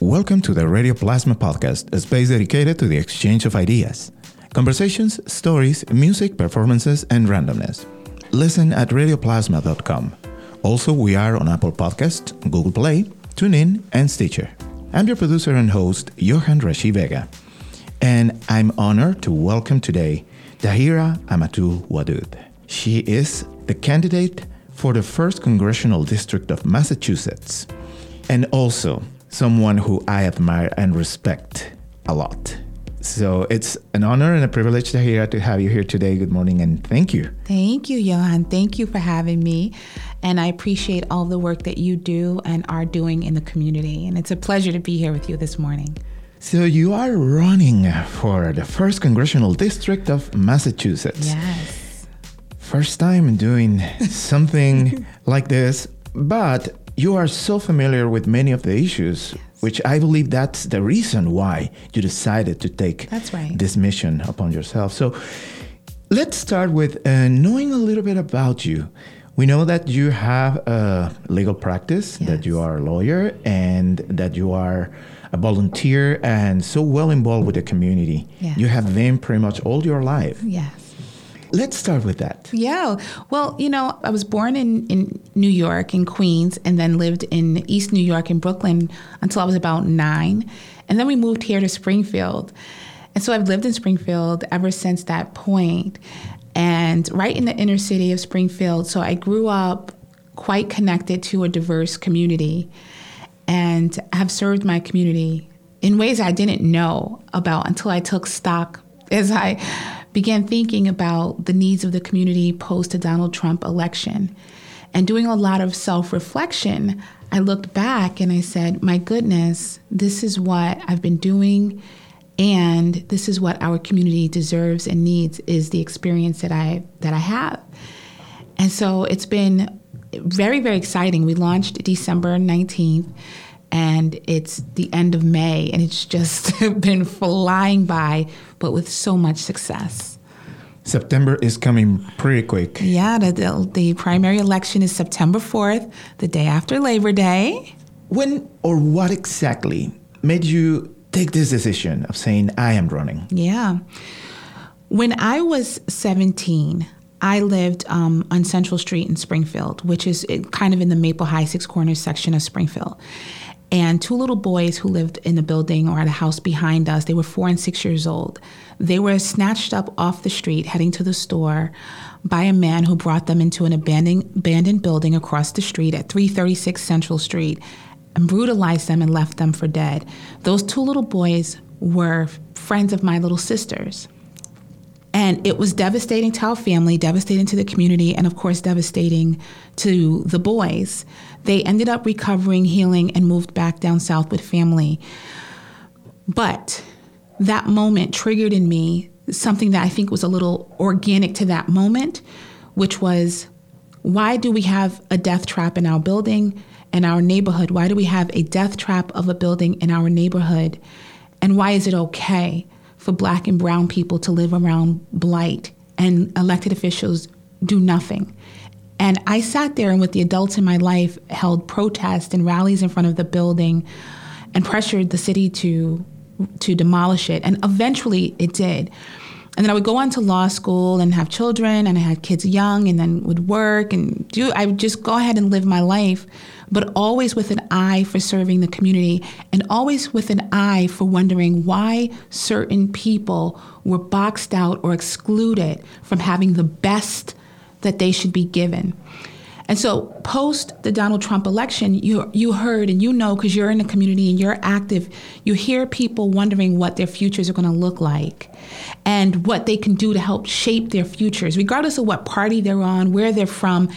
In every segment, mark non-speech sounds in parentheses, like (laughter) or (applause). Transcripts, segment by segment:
Welcome to the Radio Plasma Podcast, a space dedicated to the exchange of ideas, conversations, stories, music, performances, and randomness. Listen at radioplasma.com. Also, we are on Apple Podcast, Google Play, TuneIn, and Stitcher. I'm your producer and host, Johan Rashi Vega, and I'm honored to welcome today Tahirah Amatul-Wadud. She is the candidate for the 1st Congressional District of Massachusetts, and also someone who I admire and respect a lot. So it's an honor and a privilege to hear to have you here today. Good morning and thank you. Thank you, Johan. Thank you for having me. And I appreciate all the work that you do and are doing in the community. And it's a pleasure to be here with you this morning. So you are running for the first congressional district of Massachusetts. Yes first time doing something (laughs) like this, but you are so familiar with many of the issues, yes. which I believe that's the reason why you decided to take that's right. this mission upon yourself. So let's start with uh, knowing a little bit about you. We know that you have a legal practice, yes. that you are a lawyer, and that you are a volunteer and so well involved with the community. Yes. You have been pretty much all your life. Yes. Let's start with that. Yeah. Well, you know, I was born in, in New York, in Queens, and then lived in East New York, in Brooklyn, until I was about nine. And then we moved here to Springfield. And so I've lived in Springfield ever since that point, and right in the inner city of Springfield. So I grew up quite connected to a diverse community and have served my community in ways I didn't know about until I took stock as I began thinking about the needs of the community post the Donald Trump election. And doing a lot of self reflection, I looked back and I said, my goodness, this is what I've been doing. And this is what our community deserves and needs is the experience that I that I have. And so it's been very, very exciting. We launched December 19th and it's the end of May, and it's just (laughs) been flying by, but with so much success. September is coming pretty quick. Yeah, the, the, the, primary election is September 4th, the day after Labor Day. When or what exactly made you take this decision of saying, I am running? Yeah. When I was 17, I lived um, on Central Street in Springfield, which is kind of in the Maple High Six Corners section of Springfield and two little boys who lived in the building or at a house behind us. They were four and six years old. They were snatched up off the street heading to the store by a man who brought them into an abandoned, abandoned building across the street at 336 Central Street and brutalized them and left them for dead. Those two little boys were friends of my little sisters. And it was devastating to our family, devastating to the community, and of course, devastating to the boys. They ended up recovering, healing, and moved back down south with family. But that moment triggered in me something that I think was a little organic to that moment, which was why do we have a death trap in our building in our neighborhood? Why do we have a death trap of a building in our neighborhood? And why is it okay for black and brown people to live around blight and elected officials do nothing? And I sat there and with the adults in my life held protests and rallies in front of the building and pressured the city to to demolish it. And eventually it did. And then I would go on to law school and have children and I had kids young and then would work and do I would just go ahead and live my life, but always with an eye for serving the community and always with an eye for wondering why certain people were boxed out or excluded from having the best that they should be given. And so, post the Donald Trump election, you you heard and you know because you're in the community and you're active. You hear people wondering what their futures are going to look like, and what they can do to help shape their futures, regardless of what party they're on, where they're from.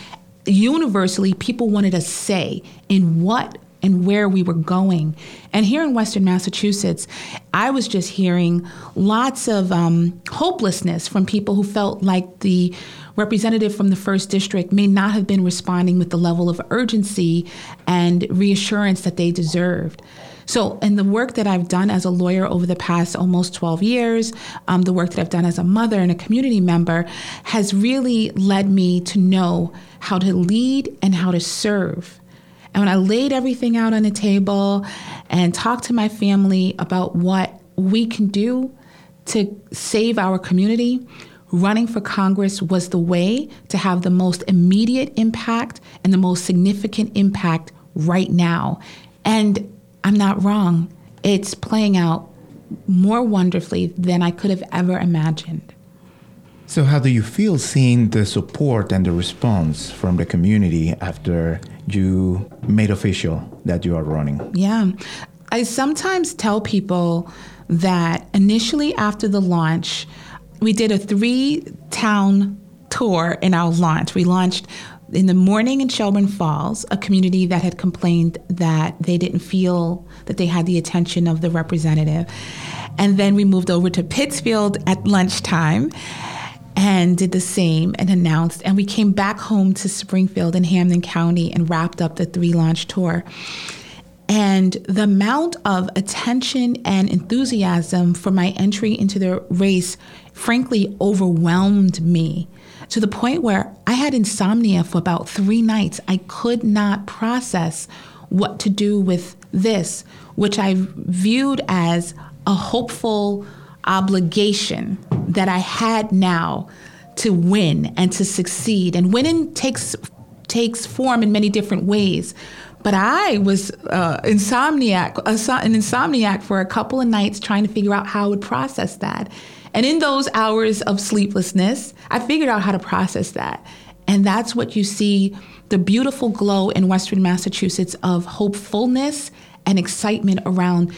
Universally, people wanted a say in what and where we were going. And here in Western Massachusetts, I was just hearing lots of um, hopelessness from people who felt like the representative from the first district may not have been responding with the level of urgency and reassurance that they deserved. So, in the work that I've done as a lawyer over the past almost 12 years, um, the work that I've done as a mother and a community member has really led me to know how to lead and how to serve. And when I laid everything out on the table and talked to my family about what we can do to save our community, running for Congress was the way to have the most immediate impact and the most significant impact right now. And I'm not wrong. It's playing out more wonderfully than I could have ever imagined. So, how do you feel seeing the support and the response from the community after you made official that you are running? Yeah. I sometimes tell people that initially after the launch, we did a three town tour in our launch. We launched in the morning in Shelburne Falls, a community that had complained that they didn't feel that they had the attention of the representative. And then we moved over to Pittsfield at lunchtime and did the same and announced. And we came back home to Springfield in Hampden County and wrapped up the three launch tour. And the amount of attention and enthusiasm for my entry into the race, frankly, overwhelmed me to the point where I had insomnia for about three nights. I could not process what to do with this, which I viewed as a hopeful obligation that I had now to win and to succeed. And winning takes takes form in many different ways. But I was uh, insomniac, an insomniac for a couple of nights trying to figure out how I would process that. And in those hours of sleeplessness, I figured out how to process that. And that's what you see the beautiful glow in Western Massachusetts of hopefulness and excitement around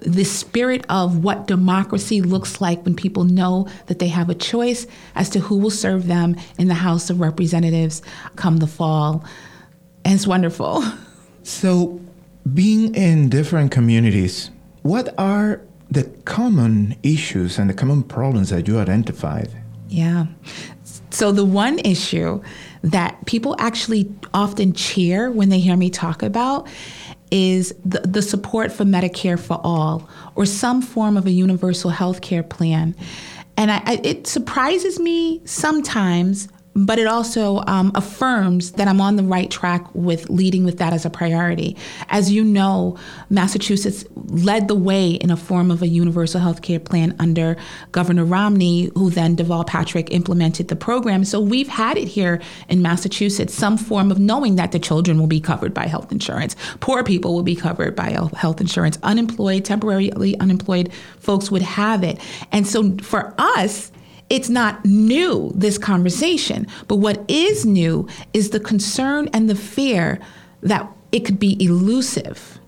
the spirit of what democracy looks like when people know that they have a choice as to who will serve them in the House of Representatives come the fall. And it's wonderful. (laughs) So, being in different communities, what are the common issues and the common problems that you identified? Yeah. So, the one issue that people actually often cheer when they hear me talk about is the, the support for Medicare for all or some form of a universal health care plan. And I, I, it surprises me sometimes but it also um, affirms that I'm on the right track with leading with that as a priority. As you know, Massachusetts led the way in a form of a universal health care plan under Governor Romney, who then Deval Patrick implemented the program. So we've had it here in Massachusetts, some form of knowing that the children will be covered by health insurance, poor people will be covered by health insurance, unemployed, temporarily unemployed folks would have it. And so for us, it's not new, this conversation. But what is new is the concern and the fear that it could be elusive.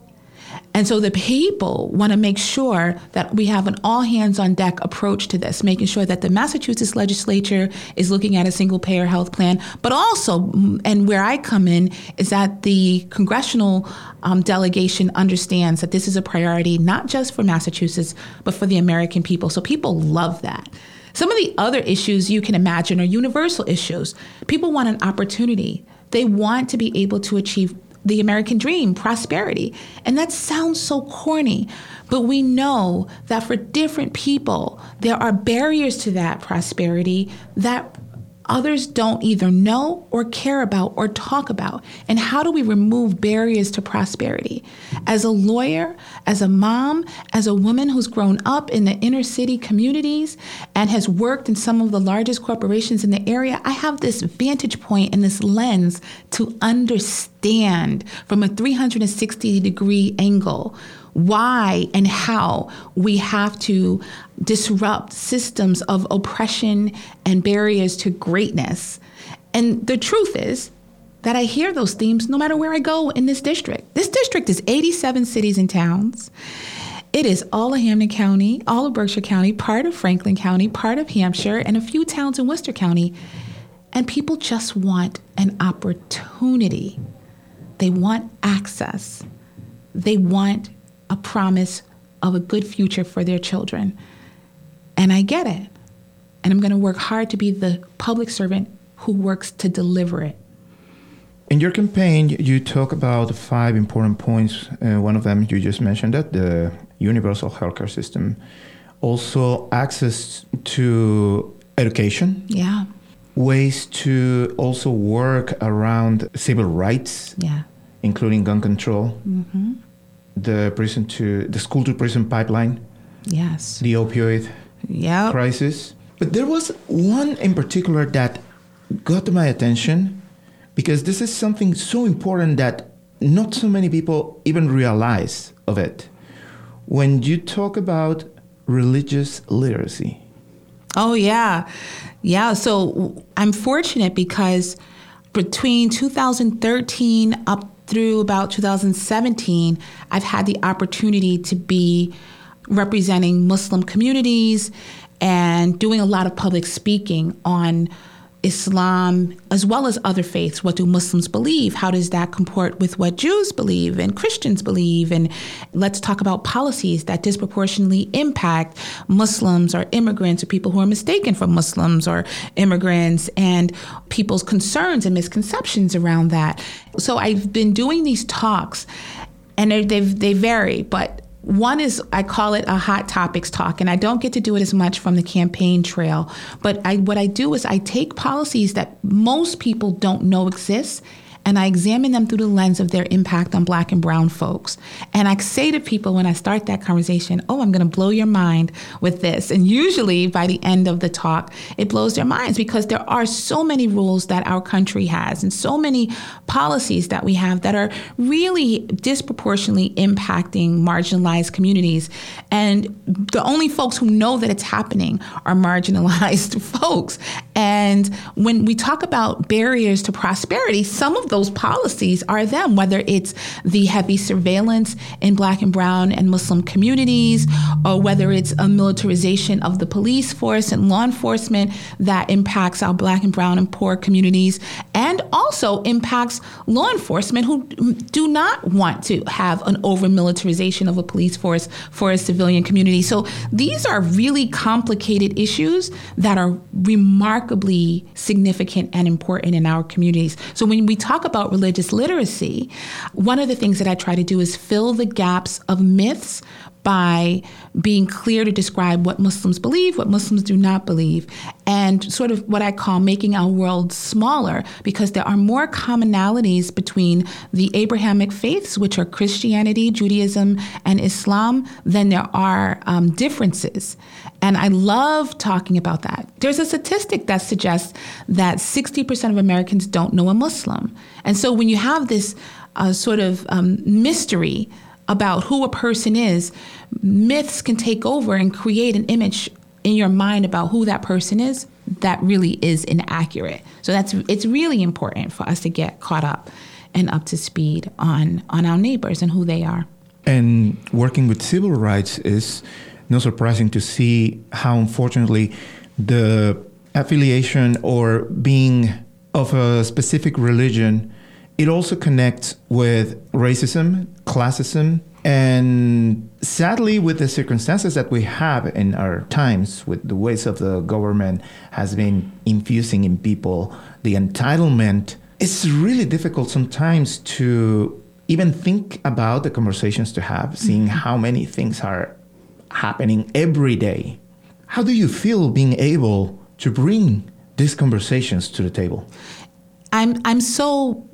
And so the people want to make sure that we have an all hands on deck approach to this, making sure that the Massachusetts legislature is looking at a single payer health plan, but also, and where I come in, is that the congressional um, delegation understands that this is a priority not just for Massachusetts, but for the American people. So people love that. Some of the other issues you can imagine are universal issues. People want an opportunity, they want to be able to achieve the American dream, prosperity. And that sounds so corny, but we know that for different people, there are barriers to that prosperity that others don't either know or care about or talk about? And how do we remove barriers to prosperity? As a lawyer, as a mom, as a woman who's grown up in the inner city communities and has worked in some of the largest corporations in the area, I have this vantage point and this lens to understand from a 360 degree angle why and how we have to disrupt systems of oppression and barriers to greatness. And the truth is that I hear those themes no matter where I go in this district. This district is 87 cities and towns. It is all of Hampden County, all of Berkshire County, part of Franklin County, part of Hampshire, and a few towns in Worcester County. And people just want an opportunity. They want access. They want a promise of a good future for their children. And I get it. And I'm going to work hard to be the public servant who works to deliver it. In your campaign, you talk about five important points. Uh, one of them you just mentioned that the universal healthcare system, also access to education. Yeah. Ways to also work around civil rights. Yeah. Including gun control. Mm-hmm the prison to the school to prison pipeline, Yes. the opioid Yep. crisis. But there was one in particular that got to my attention because this is something so important that not so many people even realize of it. When you talk about religious literacy, Oh, yeah. Yeah. So I'm fortunate because between 2013 up through about 2017, I've had the opportunity to be representing Muslim communities and doing a lot of public speaking on Islam as well as other faiths. What do Muslims believe? How does that comport with what Jews believe and Christians believe? And let's talk about policies that disproportionately impact Muslims or immigrants or people who are mistaken for Muslims or immigrants and people's concerns and misconceptions around that. So I've been doing these talks and they they vary, but one is I call it a hot topics talk, and I don't get to do it as much from the campaign trail. But I, what I do is I take policies that most people don't know exist, and I examine them through the lens of their impact on Black and Brown folks. And I say to people when I start that conversation, "Oh, I'm going to blow your mind with this." And usually by the end of the talk, it blows their minds because there are so many rules that our country has, and so many policies that we have that are really disproportionately impacting marginalized communities. And the only folks who know that it's happening are marginalized (laughs) folks. And when we talk about barriers to prosperity, some of those policies are them, whether it's the heavy surveillance in black and brown and Muslim communities, or whether it's a militarization of the police force and law enforcement that impacts our black and brown and poor communities, and also impacts law enforcement who do not want to have an over militarization of a police force for a civilian community. So these are really complicated issues that are remarkably significant and important in our communities. So when we talk about religious literacy, one of the things that I try to do is fill the gaps of myths by being clear to describe what Muslims believe, what Muslims do not believe, and sort of what I call making our world smaller because there are more commonalities between the Abrahamic faiths, which are Christianity, Judaism, and Islam, than there are um, differences. And I love talking about that. There's a statistic that suggests that 60% of Americans don't know a Muslim. And so when you have this uh, sort of um, mystery, about who a person is, myths can take over and create an image in your mind about who that person is that really is inaccurate. So that's it's really important for us to get caught up and up to speed on on our neighbors and who they are. And working with civil rights is not surprising to see how unfortunately the affiliation or being of a specific religion it also connects with racism, classism, and sadly, with the circumstances that we have in our times, with the ways of the government has been infusing in people the entitlement, it's really difficult sometimes to even think about the conversations to have, seeing mm-hmm. how many things are happening every day. How do you feel being able to bring these conversations to the table? I'm I'm so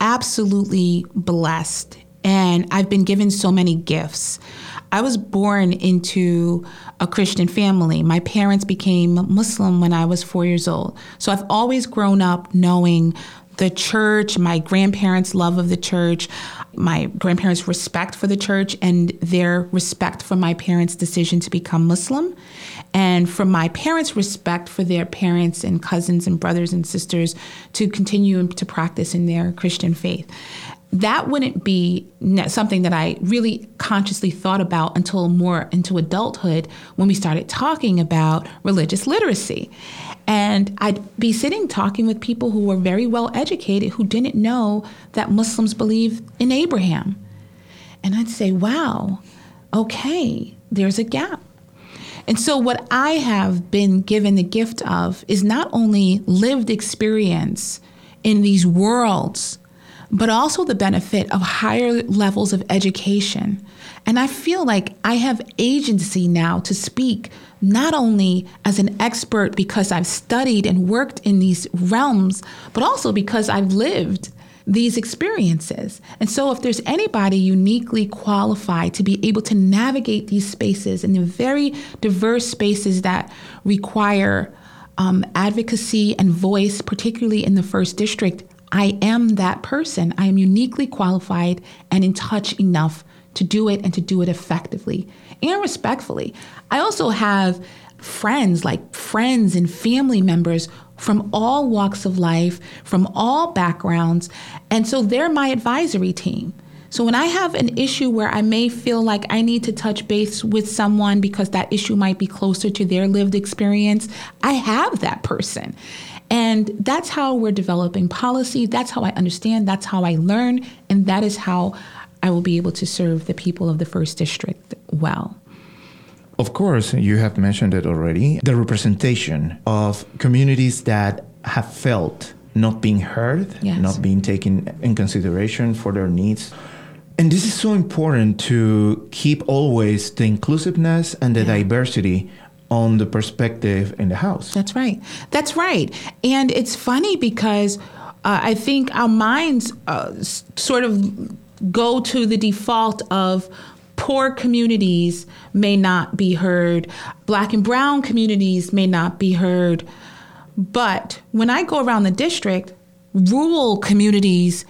absolutely blessed and I've been given so many gifts. I was born into a Christian family. My parents became Muslim when I was four years old. So I've always grown up knowing the church, my grandparents' love of the church, my grandparents' respect for the church, and their respect for my parents' decision to become Muslim, and from my parents' respect for their parents and cousins and brothers and sisters to continue to practice in their Christian faith that wouldn't be something that I really consciously thought about until more into adulthood when we started talking about religious literacy. And I'd be sitting talking with people who were very well educated who didn't know that Muslims believe in Abraham. And I'd say, wow, okay, there's a gap. And so, what I have been given the gift of is not only lived experience in these worlds but also the benefit of higher levels of education. And I feel like I have agency now to speak not only as an expert because I've studied and worked in these realms, but also because I've lived these experiences. And so, if there's anybody uniquely qualified to be able to navigate these spaces and the very diverse spaces that require um, advocacy and voice, particularly in the first district, I am that person. I am uniquely qualified and in touch enough to do it and to do it effectively and respectfully. I also have friends, like friends and family members from all walks of life, from all backgrounds. And so they're my advisory team. So when I have an issue where I may feel like I need to touch base with someone because that issue might be closer to their lived experience, I have that person. And that's how we're developing policy. That's how I understand. That's how I learn. And that is how I will be able to serve the people of the first district well. Of course, you have mentioned it already the representation of communities that have felt not being heard, yes. not being taken in consideration for their needs. And this is so important to keep always the inclusiveness and the yeah. diversity on the perspective in the house. That's right. That's right. And it's funny because uh, I think our minds uh, sort of go to the default of poor communities may not be heard, black and brown communities may not be heard. But when I go around the district, rural communities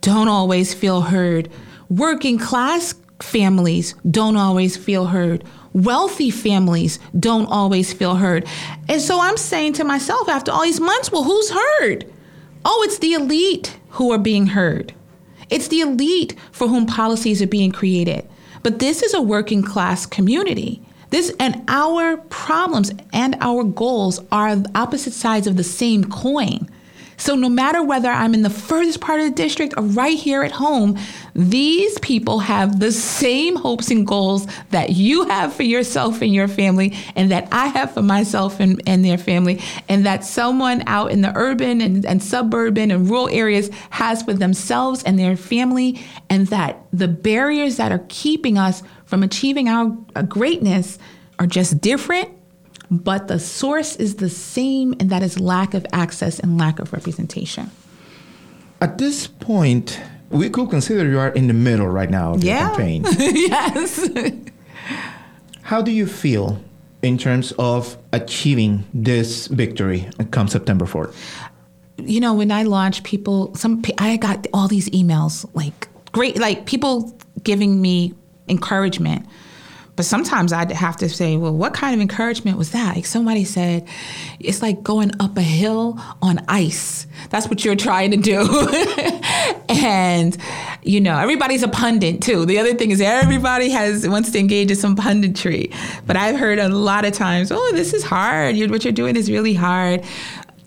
don't always feel heard. Working class families don't always feel heard. Wealthy families don't always feel heard. And so I'm saying to myself after all these months, well, who's heard? Oh, it's the elite who are being heard. It's the elite for whom policies are being created. But this is a working class community. This and our problems and our goals are opposite sides of the same coin. So, no matter whether I'm in the furthest part of the district or right here at home, these people have the same hopes and goals that you have for yourself and your family, and that I have for myself and, and their family, and that someone out in the urban and, and suburban and rural areas has for themselves and their family, and that the barriers that are keeping us from achieving our greatness are just different but the source is the same, and that is lack of access and lack of representation. At this point, we could consider you are in the middle right now of yeah. the campaign. (laughs) yes. How do you feel in terms of achieving this victory come September 4th? You know, when I launched, people, some I got all these emails, like great, like people giving me encouragement but sometimes I'd have to say, well, what kind of encouragement was that? Like somebody said, it's like going up a hill on ice. That's what you're trying to do. (laughs) and, you know, everybody's a pundit too. The other thing is everybody has wants to engage in some punditry. But I've heard a lot of times, oh, this is hard. what you're doing is really hard.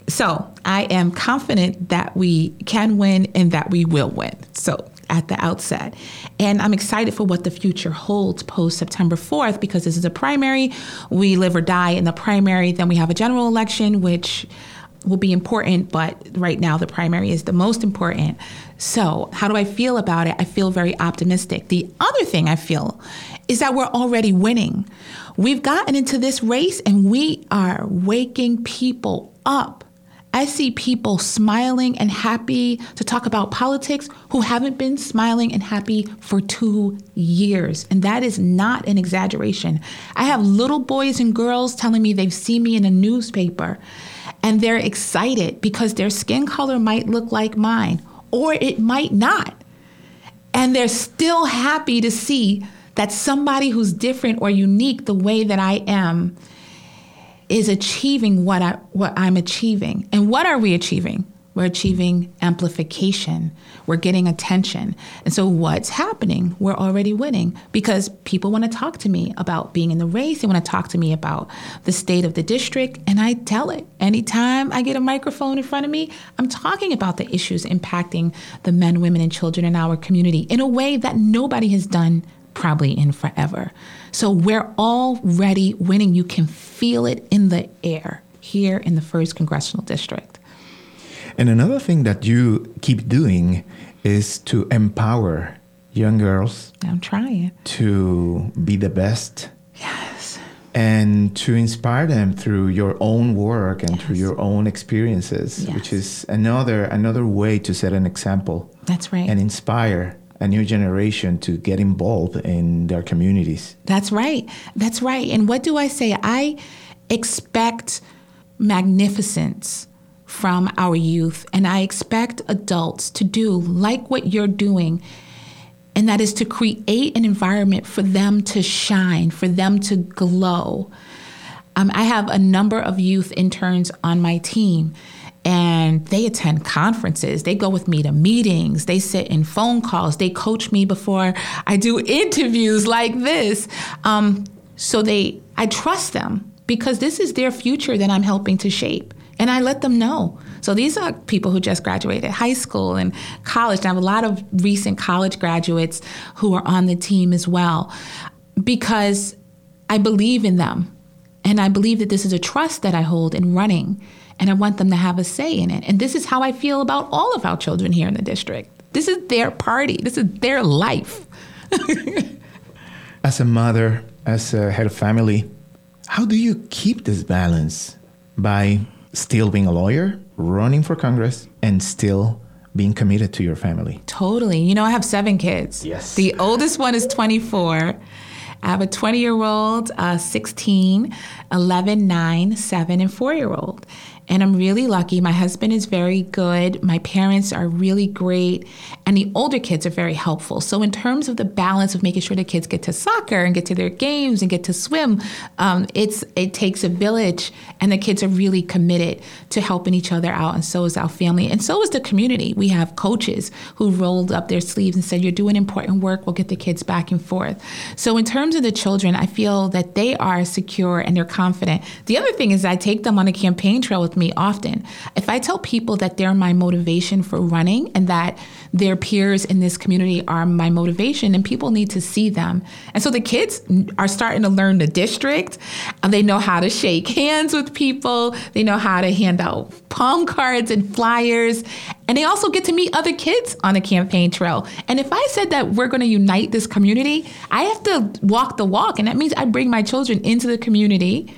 So I am confident that we can win and that we will win. So at the outset. And I'm excited for what the future holds post September 4th because this is a primary. We live or die in the primary. Then we have a general election, which will be important, but right now the primary is the most important. So, how do I feel about it? I feel very optimistic. The other thing I feel is that we're already winning. We've gotten into this race and we are waking people up. I see people smiling and happy to talk about politics who haven't been smiling and happy for two years. And that is not an exaggeration. I have little boys and girls telling me they've seen me in a newspaper and they're excited because their skin color might look like mine or it might not. And they're still happy to see that somebody who's different or unique the way that I am is achieving what I what I'm achieving. And what are we achieving? We're achieving amplification. We're getting attention. And so what's happening? We're already winning because people want to talk to me about being in the race. They want to talk to me about the state of the district. And I tell it. Anytime I get a microphone in front of me, I'm talking about the issues impacting the men, women, and children in our community in a way that nobody has done probably in forever. So we're already winning. You can feel it in the air here in the first congressional district. And another thing that you keep doing is to empower young girls. I'm trying to be the best. Yes. and to inspire them through your own work and yes. through your own experiences, yes. which is another another way to set an example. That's right. And inspire a new generation to get involved in their communities. That's right. That's right. And what do I say? I expect magnificence from our youth, and I expect adults to do like what you're doing and that is to create an environment for them to shine, for them to glow. Um, I have a number of youth interns on my team, and they attend conferences. They go with me to meetings. They sit in phone calls. They coach me before I do (laughs) interviews like this. Um, so they, I trust them because this is their future that I'm helping to shape, and I let them know. So these are people who just graduated high school and college. I have a lot of recent college graduates who are on the team as well because I believe in them. And I believe that this is a trust that I hold in running. And I want them to have a say in it. And this is how I feel about all of our children here in the district. This is their party, this is their life. (laughs) as a mother, as a head of family, how do you keep this balance by still being a lawyer, running for Congress, and still being committed to your family. Totally. You know, I have seven kids. Yes. The oldest one is 24. I have a 20 year old, uh, 16, 11, 9, 7, and 4 year old. And I'm really lucky. My husband is very good. My parents are really great. And the older kids are very helpful. So, in terms of the balance of making sure the kids get to soccer and get to their games and get to swim, um, it's it takes a village. And the kids are really committed to helping each other out. And so is our family. And so is the community. We have coaches who rolled up their sleeves and said, You're doing important work. We'll get the kids back and forth. So, in terms of the children, I feel that they are secure and they're confident. The other thing is, I take them on a campaign trail with me often. If I tell people that they're my motivation for running and that their peers in this community are my motivation, and people need to see them. And so the kids are starting to learn the district. and They know how to shake hands with people, they know how to hand out palm cards and flyers. And they also get to meet other kids on the campaign trail. And if I said that we're going to unite this community, I have to walk the walk. And that means I bring my children into the community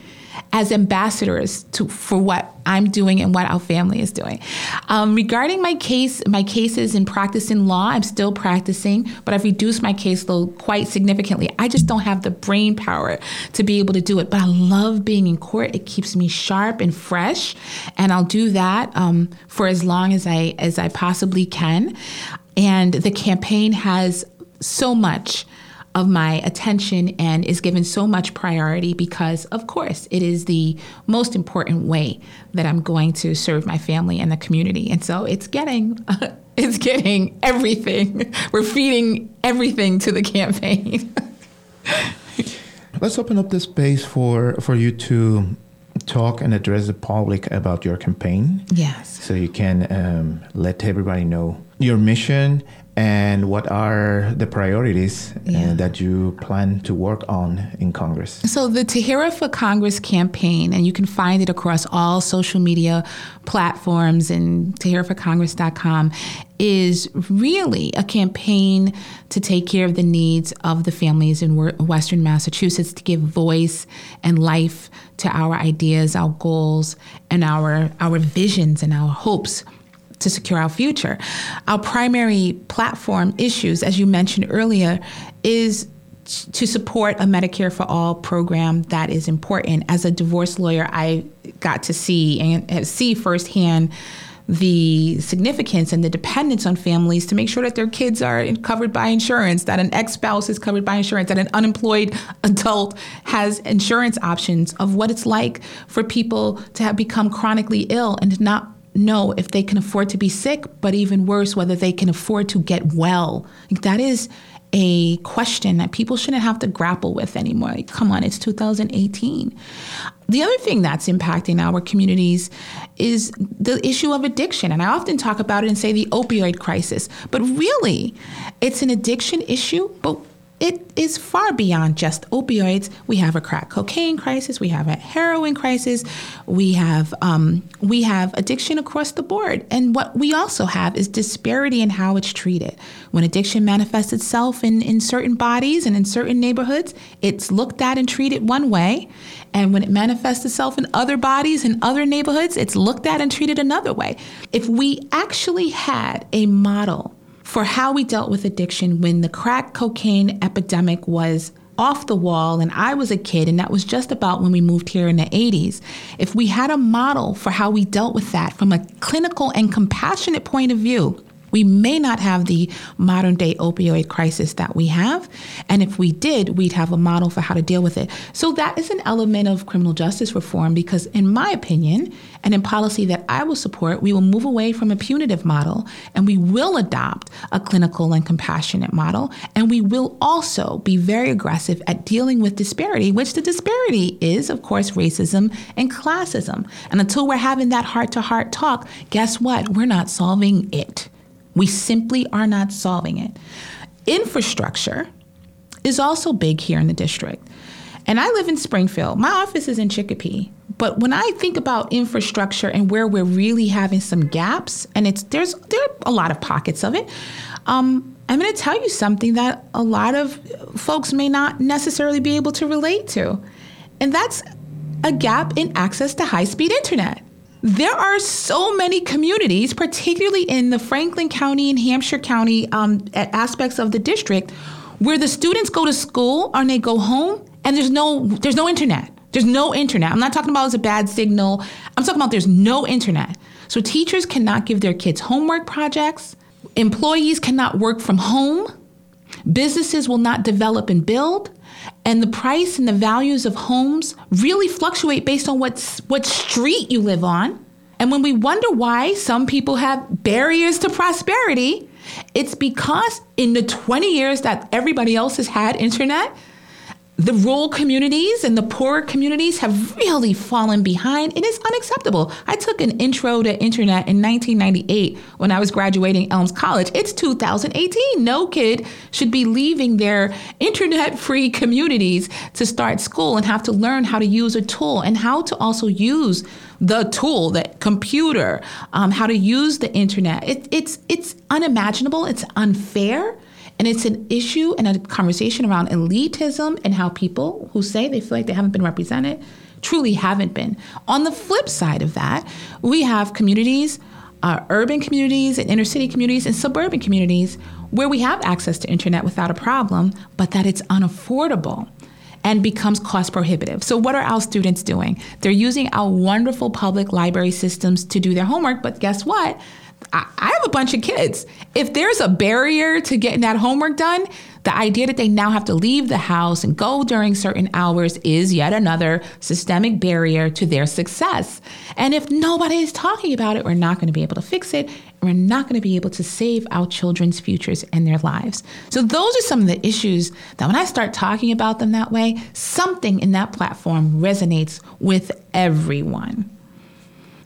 as ambassadors to for what I'm doing and what our family is doing. Um, regarding my case, my cases in practicing law, I'm still practicing, but I've reduced my caseload quite significantly. I just don't have the brain power to be able to do it. But I love being in court. It keeps me sharp and fresh, and I'll do that um, for as long as I as I possibly can. And the campaign has so much of my attention and is given so much priority because, of course, it is the most important way that I'm going to serve my family and the community. And so it's getting. (laughs) it's getting everything. (laughs) We're feeding everything to the campaign. (laughs) Let's open up the space for, for you to talk and address the public about your campaign. Yes. So you can um, let everybody know your mission and what are the priorities uh, yeah. uh, that you plan to work on in Congress? So, the Tahirah for Congress campaign, and you can find it across all social media platforms and tahirahforcongress.com, is really a campaign to take care of the needs of the families in Western Massachusetts, to give voice and life to our ideas, our goals, and our, our visions and our hopes to secure our future. Our primary platform issues, as you mentioned earlier, is to support a Medicare for All program that is important. As a divorce lawyer, I got to see and uh, see firsthand the significance and the dependence on families to make sure that their kids are covered by insurance, that an ex spouse is covered by insurance, that an unemployed adult has insurance options of what it's like for people to have become chronically ill and not know if they can afford to be sick, but even worse, whether they can afford to get well. That is a question that people shouldn't have to grapple with anymore. Like, come on, it's 2018. The other thing that's impacting our communities is the issue of addiction. And I often talk about it and say the opioid crisis. But really, it's an addiction issue, but it is far beyond just opioids. We have a crack cocaine crisis, we have a heroin crisis, we have um, we have addiction across the board, and what we also have is disparity in how it's treated. When addiction manifests itself in in certain bodies and in certain neighborhoods, it's looked at and treated one way, and when it manifests itself in other bodies and other neighborhoods, it's looked at and treated another way. If we actually had a model for how we dealt with addiction when the crack cocaine epidemic was off the wall and I was a kid, and that was just about when we moved here in the 80s. If we had a model for how we dealt with that from a clinical and compassionate point of view, we may not have the modern day opioid crisis that we have. And if we did, we'd have a model for how to deal with it. So that is an element of criminal justice reform because, in my opinion, and in policy that I will support, we will move away from a punitive model and we will adopt a clinical and compassionate model. And we will also be very aggressive at dealing with disparity, which the disparity is, of course, racism and classism. And until we're having that heart to heart talk, guess what? We're not solving it. We simply are not solving it. Infrastructure is also big here in the district. And I live in Springfield. My office is in Chicopee. But when I think about infrastructure and where we're really having some gaps, and it's there's there are a lot of pockets of it. Um, I'm going to tell you something that a lot of folks may not necessarily be able to relate to, and that's a gap in access to high speed internet. There are so many communities, particularly in the Franklin County and Hampshire County um, aspects of the district, where the students go to school and they go home and there's no there's no internet. There's no internet. I'm not talking about it's a bad signal. I'm talking about there's no internet. So teachers cannot give their kids homework projects. Employees cannot work from home. Businesses will not develop and build and the price and the values of homes really fluctuate based on what what street you live on. And when we wonder why some people have barriers to prosperity, it's because in the 20 years that everybody else has had internet, the rural communities and the poorer communities have really fallen behind. And It is unacceptable. I took an intro to internet in 1998 when I was graduating Elms College. It's 2018. No kid should be leaving their internet free communities to start school and have to learn how to use a tool and how to also use the tool, the computer, um, how to use the internet. It, it's, it's unimaginable, it's unfair. And it's an issue and a conversation around elitism and how people who say they feel like they haven't been represented truly haven't been. On the flip side of that, we have communities, uh, urban communities and inner city communities and suburban communities where we have access to internet without a problem, but that it's unaffordable and becomes cost prohibitive. So, what are our students doing? They're using our wonderful public library systems to do their homework, but guess what? I, have a bunch of kids. If there's a barrier to getting that homework done, the idea that they now have to leave the house and go during certain hours is yet another systemic barrier to their success. And if nobody is talking about it, we're not going to be able to fix it. We're not going to be able to save our children's futures and their lives. So, those are some of the issues that when I start talking about them that way, something in that platform resonates with everyone.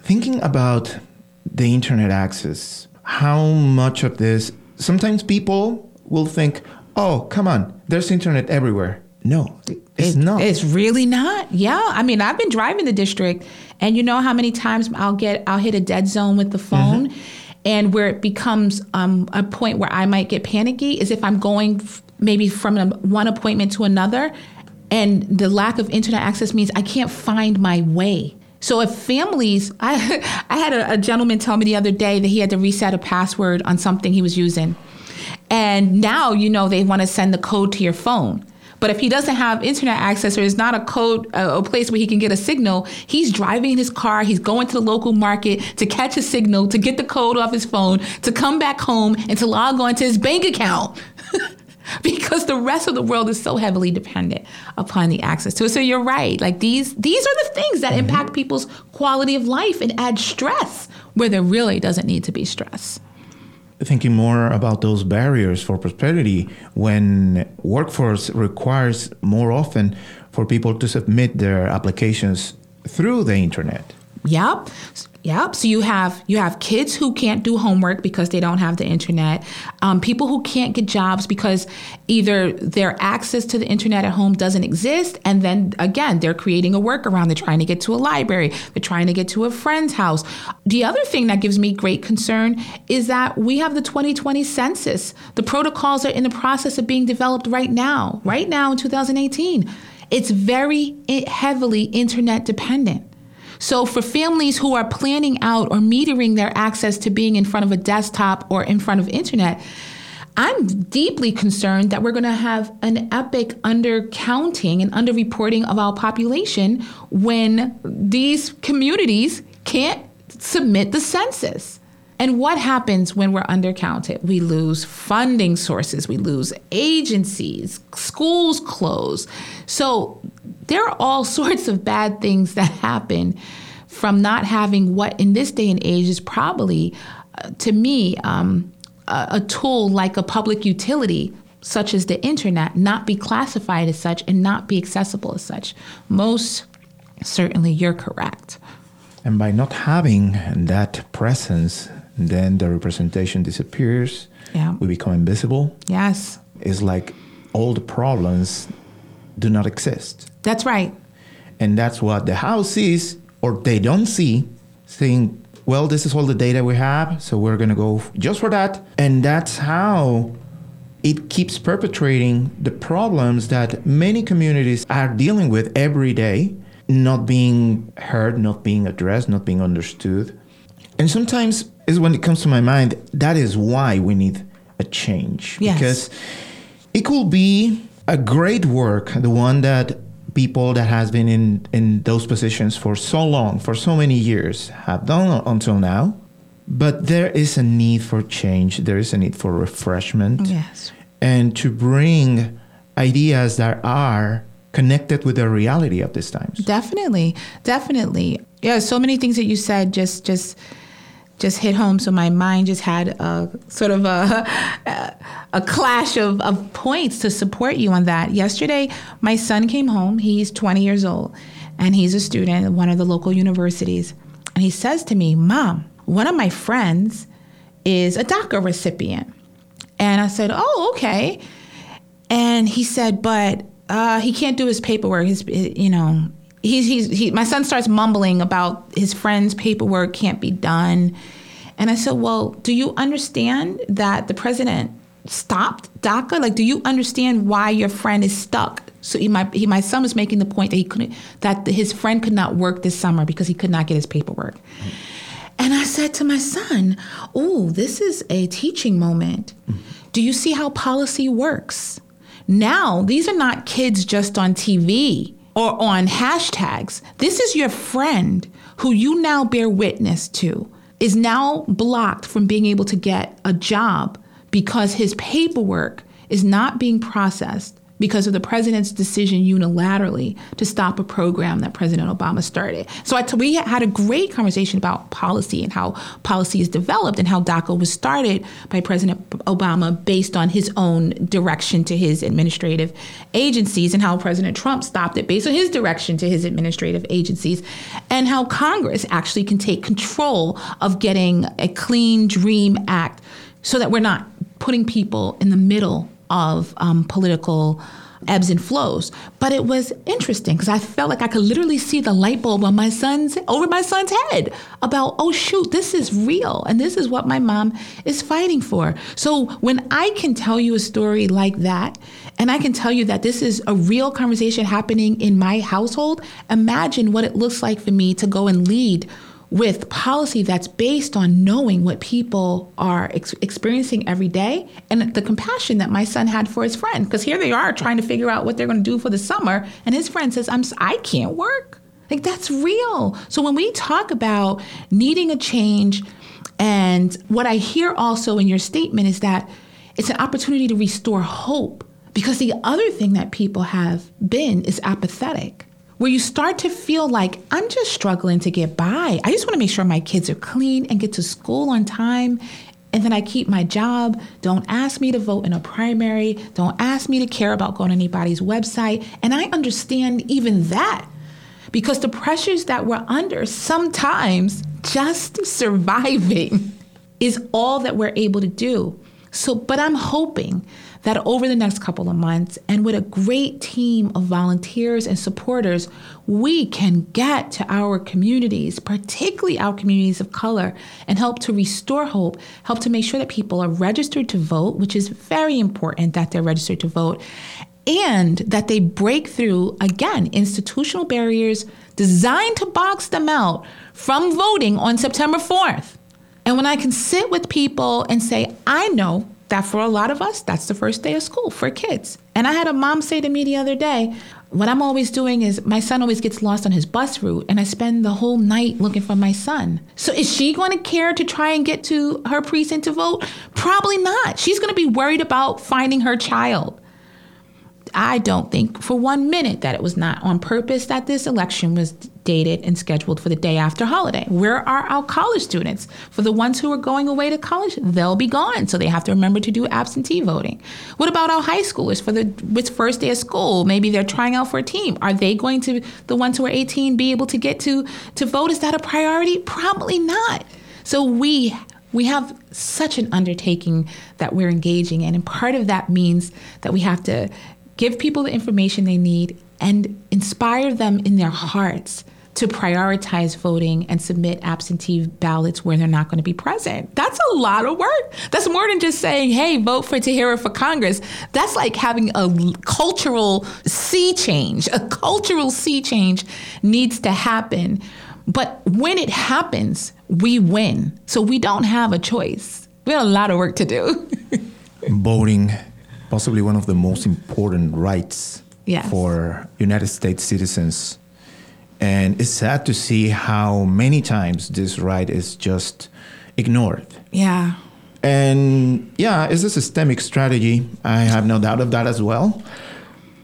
Thinking about the internet access, how much of this, sometimes people will think, oh, come on, there's internet everywhere. No, it's it, not. It's really not. Yeah. I mean, I've been driving the district and you know how many times I'll get, I'll hit a dead zone with the phone. Mm-hmm. And where it becomes um, a point where I might get panicky is if I'm going f- maybe from one appointment to another, and the lack of internet access means I can't find my way. So if families, (laughs) I, I had a, a gentleman tell me the other day that he had to reset a password on something he was using. And now, you know, they want to send the code to your phone. But if he doesn't have internet access or is not a code, a, a, place where he can get a signal, he's driving in his car, he's going to the local market to catch a signal, to get the code off his phone, to come back home and to log on to his bank account. (laughs) (laughs) because the rest of the world is so heavily dependent upon the access to it. So you're right. Like these these are the things that mm-hmm. impact people's quality of life and add stress where there really doesn't need to be stress. Thinking more about those barriers for prosperity when workforce requires more often for people to submit their applications through the internet. Yep. Yep. So you have you have kids who can't do homework because they don't have the internet. Um, people who can't get jobs because either their access to the internet at home doesn't exist, and then again they're creating a workaround. They're trying to get to a library. They're trying to get to a friend's house. The other thing that gives me great concern is that we have the 2020 census. The protocols are in the process of being developed right now. Right now in 2018, it's very heavily internet dependent. So, for families who are planning out or metering their access to being in front of a desktop or in front of internet, I'm deeply concerned that we're going to have an epic undercounting and underreporting of our population when these communities can't submit the census. And what happens when we're undercounted? We lose funding sources, we lose agencies, schools close. So there are all (laughs) sorts of bad things that happen from not having what in this day and age is probably, uh, to me, um, a, a tool like a public utility such as the internet not be classified as such and not be accessible as such. Most certainly, you're correct. And by not having that presence, then the representation disappears. Yeah. We become invisible. Yes. It's like all the problems do not exist. That's right. And that's what the House sees or they don't see, saying, well, this is all the data we have, so we're going to go just for that. And that's how it keeps perpetrating the problems that many communities are dealing with every day, not being heard, not being addressed, not being understood. And sometimes is when it comes to my mind, that is why we need a change. Yes. Because it could be a great work, the one that people that has been in, in those positions for so long, for so many years, have done until now. But there is a need for change. There is a need for refreshment. Yes. And to bring ideas that are connected with the reality of these times. Definitely. Definitely. Yeah, so many things that you said just just just hit home. So my mind just had a sort of a, a clash of, of points to support you on that. Yesterday, my son came home. He's 20 years old and he's a student at one of the local universities. And he says to me, Mom, one of my friends is a DACA recipient. And I said, Oh, okay. And he said, But uh, he can't do his paperwork. His, you know, he's, he's he, my son starts mumbling about his friend's paperwork can't be done. And I said, Well, do you understand that the president stopped DACA? Like, do you understand why your friend is stuck? So he, my, he, my son was making the point that he couldn't, that his friend could not work this summer because he could not get his paperwork. And I said to my son, Oh, this is a teaching moment. Do you see how policy works? Now, these are not kids just on TV or on hashtags. This is your friend who you now bear witness to is now blocked from being able to get a job because his paperwork is not being processed because of the president's decision unilaterally to stop a program that President Obama started. So we had a great conversation about policy and how policy is developed and how DACA was started by President Obama based on his own direction to his administrative agencies and how President Trump stopped it based on his direction to his administrative agencies and how Congress actually can take control of getting a clean dream act so that we're not putting people in the middle of um, political ebbs and flows. But it was interesting because I felt like I could literally see the light bulb on my son's over my son's head about, oh shoot, this is real and this is what my mom is fighting for. So when I can tell you a story like that, and I can tell you that this is a real conversation happening in my household, imagine what it looks like for me to go and lead with policy that's based on knowing what people are ex- experiencing every day and the compassion that my son had for his friend. Because here they are trying to figure out what they're going to do for the summer and his friend says I'm I can't work. Like that's real. So when we talk about needing a change and what I hear also in your statement is that it's an opportunity to restore hope because the other thing that people have been is apathetic where you start to feel like I'm just struggling to get by. I just want to make sure my kids are clean and get to school on time. And then I keep my job. Don't ask me to vote in a primary. Don't ask me to care about going to anybody's website. And I understand even that. because the pressures that we're under sometimes just surviving (laughs) is all that we're able to do. So, but I'm hoping that over the next couple of months and with a great team of volunteers and supporters, we can get to our communities, particularly our communities of color, and help to restore hope, help to make sure that people are registered to vote, which is very important that they're registered to vote, and that they break through, again, institutional barriers designed to box them out from voting on September 4th. And when I can sit with people and say, I know that for a lot of us, that's the first day of school for kids. And I had a mom say to me the other day, what I'm always doing is my son always gets lost on his bus route, and I spend the whole night looking for my son. So is she going to care to try and get to her precinct to vote? Probably not. She's going to be worried about finding her child. I don't think for one minute that it was not on purpose that this election was dated and scheduled for the day after holiday. Where are our college students? For the ones who are going away to college, they'll be gone, so they have to remember to do absentee voting. What about our high schoolers for the first day of school? Maybe they're trying out for a team. Are they going to the ones who are 18 be able to get to to vote? Is that a priority? Probably not. So we we have such an undertaking that we're engaging in, and part of that means that we have to give people the information they need and inspire them in their hearts to prioritize voting and submit absentee ballots where they're not going to be present. That's a lot of work. That's more than just saying, hey, vote for Tahirah for Congress. That's like having a cultural sea change. A cultural sea change needs to happen. But when it happens, we win. So we don't have a choice. We have a lot of work to do. (laughs) Voting, possibly one of the most important rights yes. for United States citizens and it's sad to see how many times this right is just ignored. Yeah. And yeah, it's a systemic strategy. I have no doubt of that as well.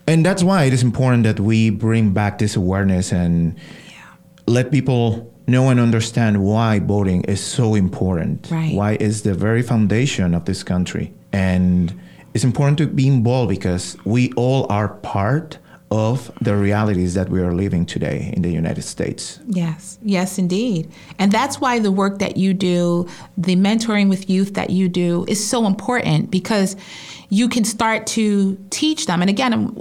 And that's why it is important that we bring back this awareness and yeah. let people know and understand why voting is so important. Right. Why is the very foundation of this country. And it's important to be involved because we all are part of the realities that we are living today in the United States. Yes, yes, indeed. And that's why the work that you do, the mentoring with youth that you do, is so important because you can start to teach them. And again,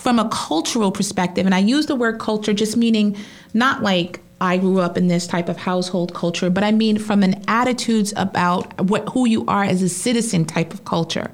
from a cultural perspective, and I use the word culture just meaning not like I grew up in this type of household culture, but I mean from an attitudes about what who you are as a citizen type of culture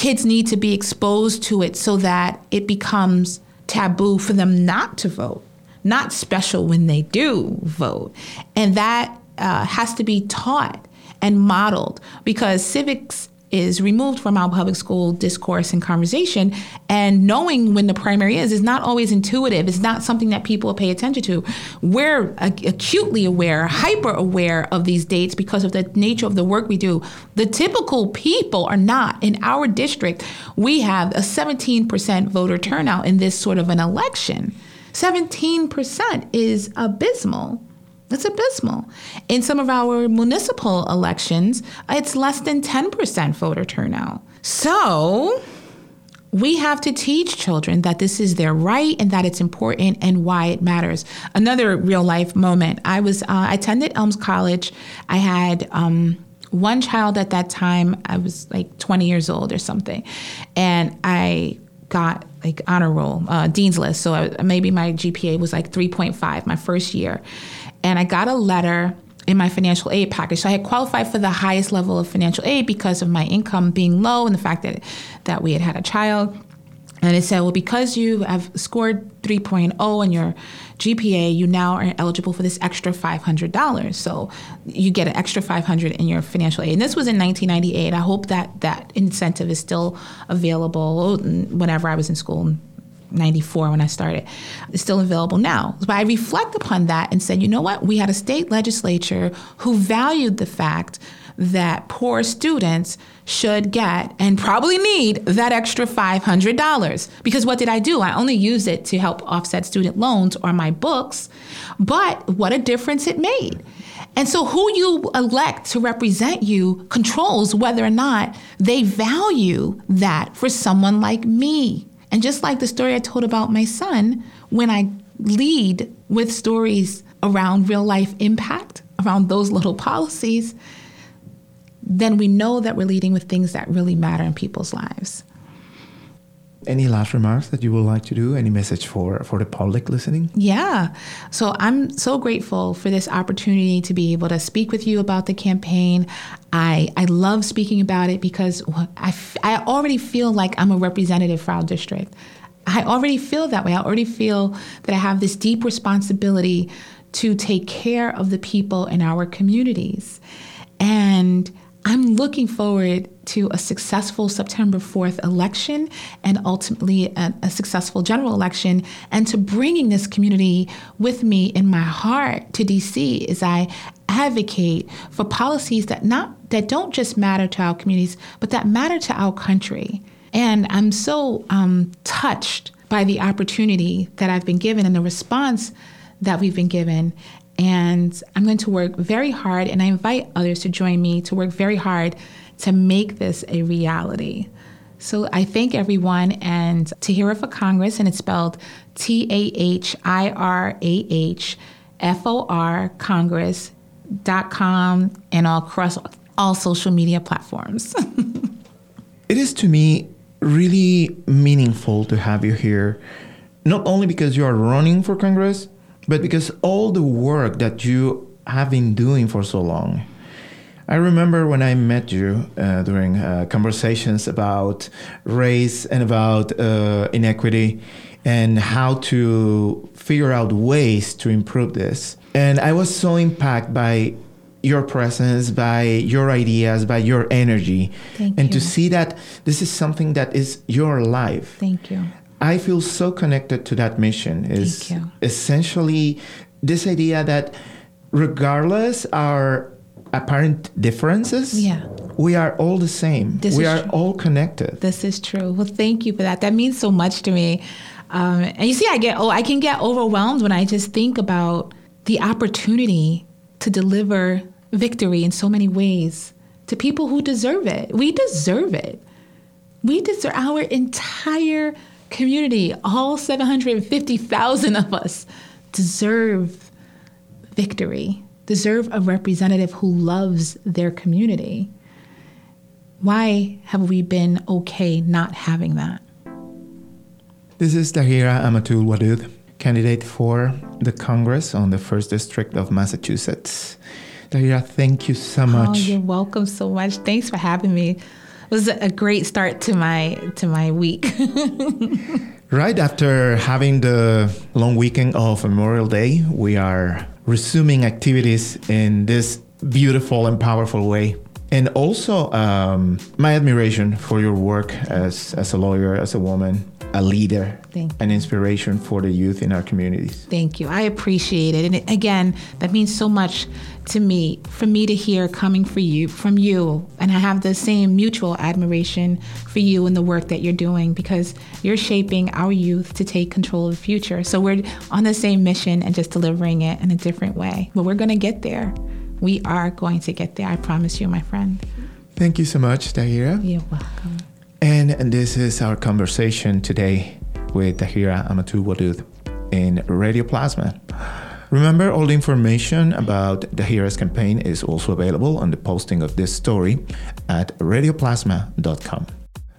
kids need to be exposed to it so that it becomes taboo for them not to vote, not special when they do vote. And that uh, has to be taught and modeled because civics is removed from our public school discourse and conversation. And knowing when the primary is is not always intuitive. It's not something that people pay attention to. We're acutely aware, hyper aware of these dates because of the nature of the work we do. The typical people are not. In our district, we have a 17% voter turnout in this sort of an election. 17% is abysmal. It's abysmal. In some of our municipal elections, it's less than 10% voter turnout. So, we have to teach children that this is their right and that it's important and why it matters. Another real life moment. I was uh, I attended Elms College. I had um, one child at that time. I was like 20 years old or something, and I got like honor roll, uh, dean's list. So I, maybe my GPA was like 3.5 my first year, and I got a letter in my financial aid package. So I had qualified for the highest level of financial aid because of my income being low and the fact that that we had had a child. And it said, well, because you have scored 3.0 on your GPA, you now are eligible for this extra $500. So you get an extra $500 in your financial aid. And this was in 1998. I hope that that incentive is still available whenever I was in school 94 when I started. It's still available now. But I reflect upon that and said, you know what? We had a state legislature who valued the fact that poor students should get and probably need that extra $500. Because what did I do? I only used it to help offset student loans or my books, but what a difference it made. And so, who you elect to represent you controls whether or not they value that for someone like me. And just like the story I told about my son, when I lead with stories around real life impact, around those little policies, then we know that we're leading with things that really matter in people's lives. Any last remarks that you would like to do? Any message for, for the public listening? Yeah. So I'm so grateful for this opportunity to be able to speak with you about the campaign. I, I love speaking about it because I, I already feel like I'm a representative for our district. I already feel that way. I already feel that I have this deep responsibility to take care of the people in our communities. And I'm looking forward to a successful September 4th election and ultimately a, a, successful general election, and to bringing this community with me in my heart to DC as I advocate for policies that not that don't just matter to our communities, but that matter to our country. And I'm so um, touched by the opportunity that I've been given and the response that we've been given. And I'm going to work very hard, and I invite others to join me to work very hard to make this a reality. So I thank everyone and Tahirah for Congress, and it's spelled T A H I R A H F O R Congress.com and all across all social media platforms. (laughs) it is to me really meaningful to have you here, not only because you are running for Congress, but because all the work that you have been doing for so long. I remember when I met you uh, during uh, conversations about race and about uh, inequity and how to figure out ways to improve this. And I was so impacted by your presence, by your ideas, by your energy. Thank and you. to see that this is something that is your life. Thank you. I feel so connected to that mission. Is essentially this idea that regardless our apparent differences, yeah. we are all the same. This we are true. all connected. This is true. Well, thank you for that. That means so much to me. Um, and you see, I get oh, I can get overwhelmed when I just think about the opportunity to deliver victory in so many ways to people who deserve it. We deserve it. We deserve our entire community, all 750,000 of us, deserve victory, deserve a representative who loves their community. Why have we been okay not having that? This is Tahirah Amatul Wadud, candidate for the Congress on the 1st District of Massachusetts. Tahirah, thank you so oh, much. Oh, you're welcome so much. Thanks for having me was a great start to my to my week. (laughs) right after having the long weekend of Memorial Day, we are resuming activities in this beautiful and powerful way. And also, um, my admiration for your work as, as a lawyer, as a woman, a leader, an inspiration for the youth in our communities. Thank you. I appreciate it. And again, that means so much to me for me to hear coming for you from you and I have the same mutual admiration for you and the work that you're doing because you're shaping our youth to take control of the future. So we're on the same mission and just delivering it in a different way. But we're going to get there. We are going to get there. I promise you, my friend. Thank you so much, Tahirah. You're welcome. And, this is our conversation today with Tahirah Amatul Wadud in Radio Plasma. Remember, all the information about Tahirah's campaign is also available on the posting of this story at radioplasma.com.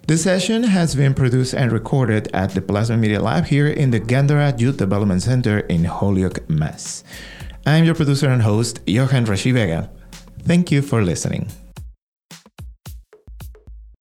This session has been produced and recorded at the Plasma Media Lab here in the Gandara Youth Development Center in Holyoke, Mass. I'm your producer and host, Johan Rashi Vega. Thank you for listening.